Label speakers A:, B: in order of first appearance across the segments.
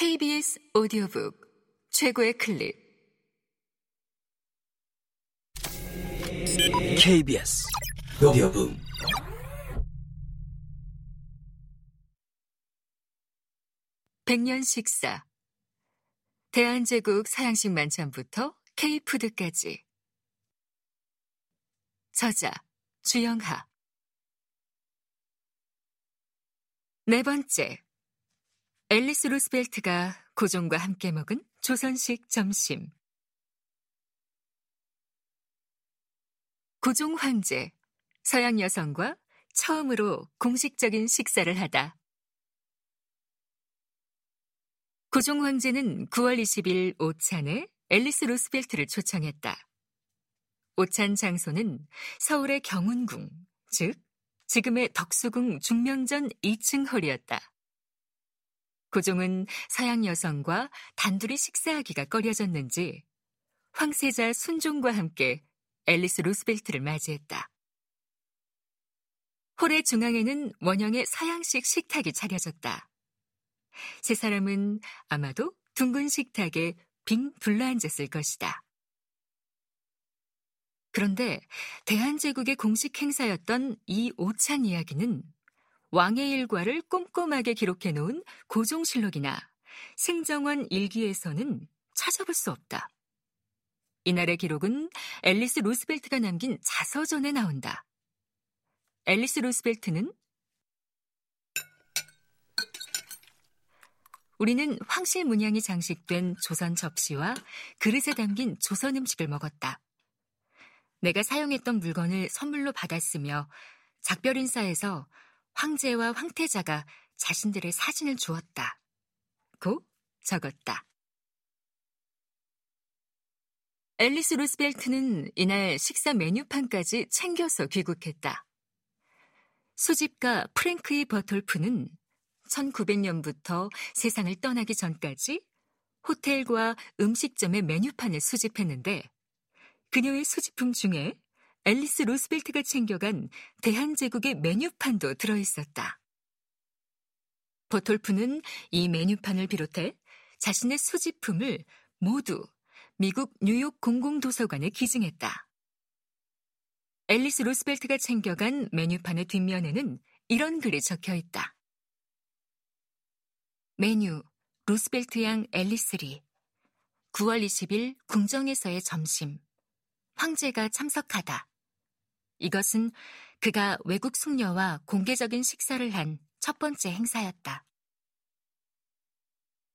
A: KBS 오디오북 최고의 클립.
B: KBS 오디오북.
A: 백년 식사. 대한제국 서양식 만찬부터 K푸드까지. 저자 주영하. 네 번째 앨리스 루스벨트가 고종과 함께 먹은 조선식 점심 고종 황제 서양 여성과 처음으로 공식적인 식사를 하다. 고종 황제는 9월 20일 오찬에 앨리스 루스벨트를 초청했다. 오찬 장소는 서울의 경운궁, 즉 지금의 덕수궁 중명전 2층 홀이었다. 고종은 서양 여성과 단둘이 식사하기가 꺼려졌는지 황세자 순종과 함께 앨리스 루스벨트를 맞이했다. 홀의 중앙에는 원형의 서양식 식탁이 차려졌다. 세 사람은 아마도 둥근 식탁에 빙 둘러앉았을 것이다. 그런데 대한제국의 공식 행사였던 이 오찬 이야기는 왕의 일과를 꼼꼼하게 기록해 놓은 고종실록이나 승정원 일기에서는 찾아볼 수 없다. 이날의 기록은 앨리스 루스벨트가 남긴 자서전에 나온다. 앨리스 루스벨트는 우리는 황실 문양이 장식된 조선 접시와 그릇에 담긴 조선 음식을 먹었다. 내가 사용했던 물건을 선물로 받았으며 작별 인사에서 황제와 황태자가 자신들의 사진을 주었다. 고 적었다. 앨리스 루스벨트는 이날 식사 메뉴판까지 챙겨서 귀국했다. 수집가 프랭크이 버톨프는 1900년부터 세상을 떠나기 전까지 호텔과 음식점의 메뉴판을 수집했는데 그녀의 수집품 중에 앨리스 로스벨트가 챙겨간 대한제국의 메뉴판도 들어있었다. 버톨프는 이 메뉴판을 비롯해 자신의 수집품을 모두 미국 뉴욕 공공도서관에 기증했다. 앨리스 로스벨트가 챙겨간 메뉴판의 뒷면에는 이런 글이 적혀 있다. 메뉴 로스벨트 양 앨리스리 9월 20일 궁정에서의 점심 황제가 참석하다. 이것은 그가 외국 숙녀와 공개적인 식사를 한 첫 번째 행사였다.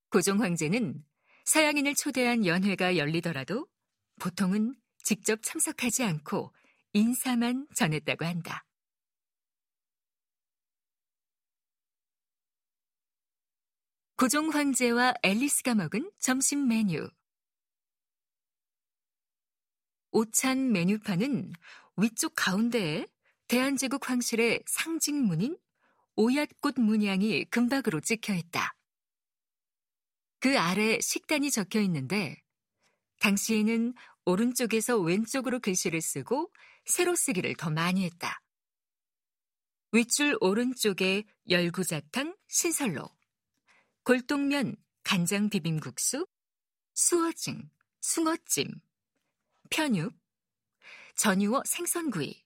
A: 고종 황제는 서양인을 초대한 연회가 열리더라도 보통은 직접 참석하지 않고 인사만 전했다고 한다. 고종 황제와 앨리스가 먹은 점심 메뉴. 오찬 메뉴판은 위쪽 가운데에 대한제국 황실의 상징 문인 오얏꽃 문양이 금박으로 찍혀 있다. 그 아래 식단이 적혀 있는데 당시에는 오른쪽에서 왼쪽으로 글씨를 쓰고 세로 쓰기를 더 많이 했다. 윗줄 오른쪽에 열구자탕 신설로, 골동면 간장 비빔국수, 수어증, 숭어찜, 편육, 전유어 생선구이,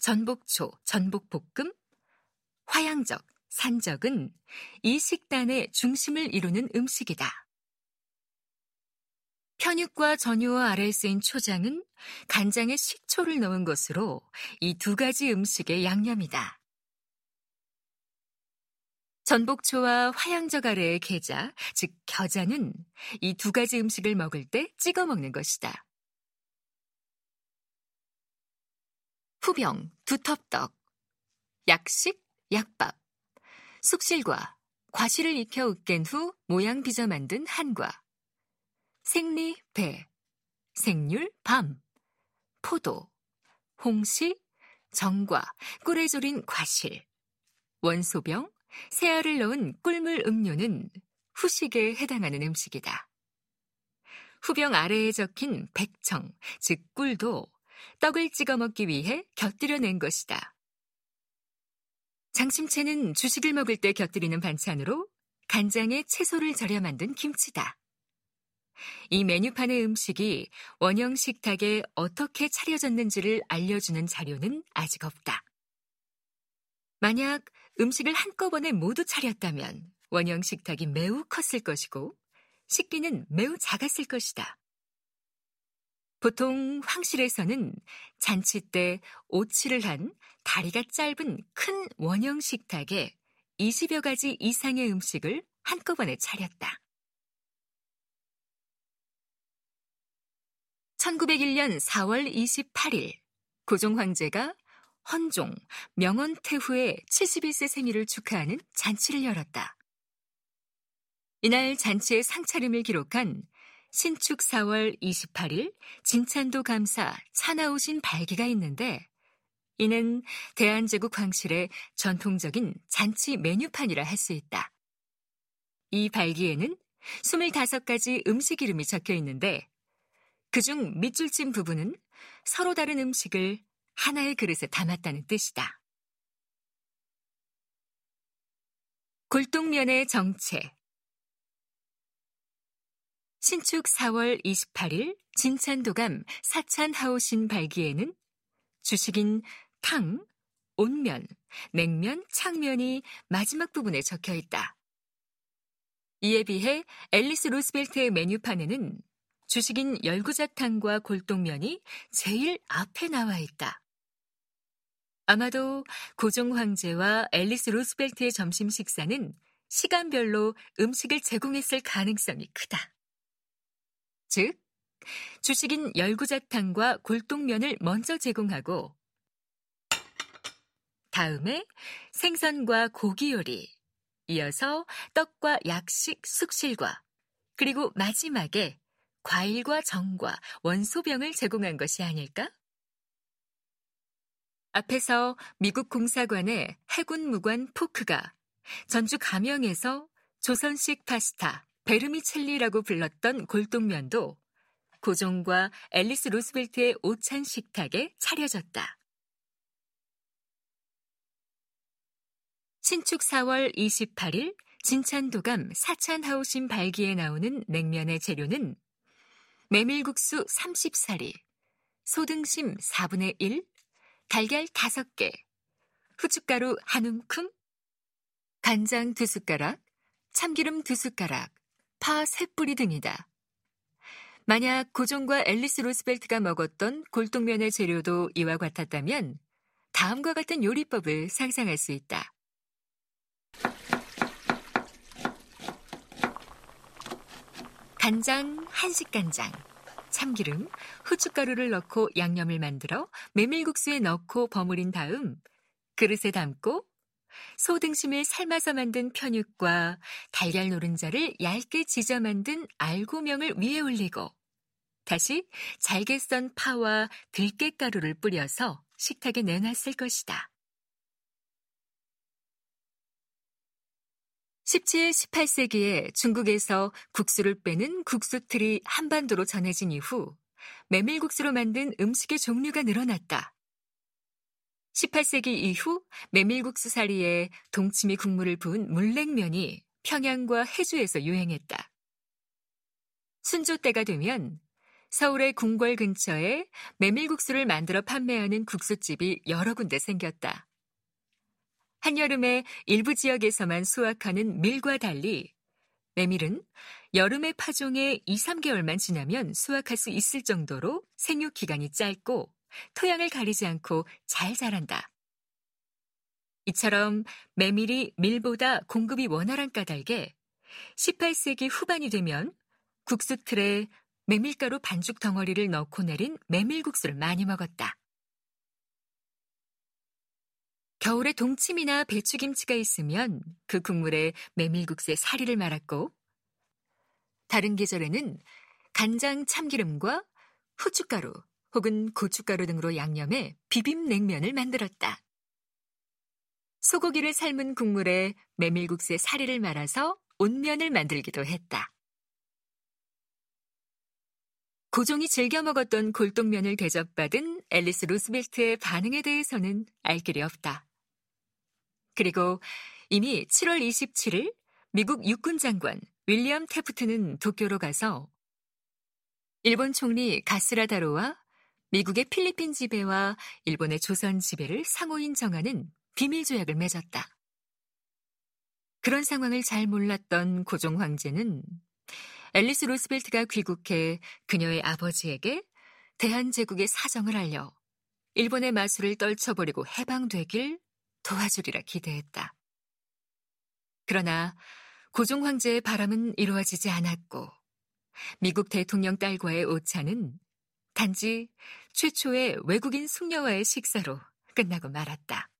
A: 전복초, 전복볶음, 화양적, 산적은 이 식단의 중심을 이루는 음식이다. 편육과 전유어 아래에 쓰인 초장은 간장에 식초를 넣은 것으로 이 두 가지 음식의 양념이다. 전복초와 화양적 아래의 게자, 즉 겨자는 이 두 가지 음식을 먹을 때 찍어 먹는 것이다. 후병, 두텁떡, 약식, 약밥, 숙실과 과실을 익혀 으깬 후 모양 빚어 만든 한과, 생리, 배, 생률, 밤, 포도, 홍시, 정과, 꿀에 졸인 과실, 원소병, 새알을 넣은 꿀물 음료는 후식에 해당하는 음식이다. 후병 아래에 적힌 백청, 즉 꿀도 떡을 찍어 먹기 위해 곁들여 낸 것이다. 장심채는 주식을 먹을 때 곁들이는 반찬으로 간장에 채소를 절여 만든 김치다. 이 메뉴판의 음식이 원형 식탁에 어떻게 차려졌는지를 알려주는 자료는 아직 없다. 만약 음식을 한꺼번에 모두 차렸다면 원형 식탁이 매우 컸을 것이고 식기는 매우 작았을 것이다. 보통 황실에서는 잔치 때 오치를 한 다리가 짧은 큰 원형 식탁에 20여 가지 이상의 음식을 한꺼번에 차렸다. 1901년 4월 28일 고종 황제가 헌종, 명언태후의 71세 생일을 축하하는 잔치를 열었다. 이날 잔치의 상차림을 기록한 신축 4월 28일 진찬도 감사 차나오신 발기가 있는데 이는 대한제국 황실의 전통적인 잔치 메뉴판이라 할 수 있다. 이 발기에는 25가지 음식 이름이 적혀 있는데 그중 밑줄 친 부분은 서로 다른 음식을 하나의 그릇에 담았다는 뜻이다. 골동면의 정체 신축 4월 28일 진찬도감 사찬하오신 발기에는 주식인 탕, 온면, 냉면, 창면이 마지막 부분에 적혀 있다. 이에 비해 앨리스 로스벨트의 메뉴판에는 주식인 열구자탕과 골동면이 제일 앞에 나와 있다. 아마도 고종 황제와 앨리스 로스벨트의 점심 식사는 시간별로 음식을 제공했을 가능성이 크다. 즉, 주식인 열구자탕과 골동면을 먼저 제공하고 다음에 생선과 고기 요리, 이어서 떡과 약식, 숙실과 그리고 마지막에 과일과 정과 원소병을 제공한 것이 아닐까? 앞에서 미국 공사관의 해군 무관 포크가 전주 가명에서 조선식 파스타 베르미첼리라고 불렀던 골동면도 고종과 앨리스 로스벨트의 오찬 식탁에 차려졌다. 신축 4월 28일 진찬도감 사찬하우신 발기에 나오는 냉면의 재료는 메밀국수 30사리, 소등심 4분의 1, 달걀 5개, 후춧가루 한 움큼, 간장 2숟가락, 참기름 2숟가락, 파 3뿌리 등이다. 만약 고종과 앨리스 로스벨트가 먹었던 골동면의 재료도 이와 같았다면 다음과 같은 요리법을 상상할 수 있다. 간장, 한식간장, 참기름, 후춧가루를 넣고 양념을 만들어 메밀국수에 넣고 버무린 다음 그릇에 담고 소 등심을 삶아서 만든 편육과 달걀 노른자를 얇게 지져 만든 알고명을 위에 올리고 다시 잘게 썬 파와 들깨가루를 뿌려서 식탁에 내놨을 것이다. 17, 18세기에 중국에서 국수를 빼는 국수틀이 한반도로 전해진 이후 메밀국수로 만든 음식의 종류가 늘어났다. 18세기 이후 메밀국수 사리에 동치미 국물을 부은 물냉면이 평양과 해주에서 유행했다. 순조 때가 되면 서울의 궁궐 근처에 메밀국수를 만들어 판매하는 국수집이 여러 군데 생겼다. 한여름에 일부 지역에서만 수확하는 밀과 달리 메밀은 여름의 파종에 2, 3개월만 지나면 수확할 수 있을 정도로 생육 기간이 짧고 토양을 가리지 않고 잘 자란다. 이처럼 메밀이 밀보다 공급이 원활한 까닭에 18세기 후반이 되면 국수 틀에 메밀가루 반죽 덩어리를 넣고 내린 메밀국수를 많이 먹었다. 겨울에 동치미나 배추김치가 있으면 그 국물에 메밀국수에 사리를 말았고 다른 계절에는 간장 참기름과 후춧가루 혹은 고춧가루 등으로 양념해 비빔냉면을 만들었다. 소고기를 삶은 국물에 메밀국수에 사리를 말아서 온면을 만들기도 했다. 고종이 즐겨 먹었던 골동면을 대접받은 앨리스 루스벨트의 반응에 대해서는 알 길이 없다. 그리고 이미 7월 27일 미국 육군 장관 윌리엄 테프트는 도쿄로 가서 일본 총리 가스라다로와 미국의 필리핀 지배와 일본의 조선 지배를 상호 인정하는 비밀 조약을 맺었다. 그런 상황을 잘 몰랐던 고종 황제는 앨리스 로스벨트가 귀국해 그녀의 아버지에게 대한제국의 사정을 알려 일본의 마술을 떨쳐버리고 해방되길 도와주리라 기대했다. 그러나 고종 황제의 바람은 이루어지지 않았고 미국 대통령 딸과의 오차는 단지 최초의 외국인 숙녀와의 식사로 끝나고 말았다.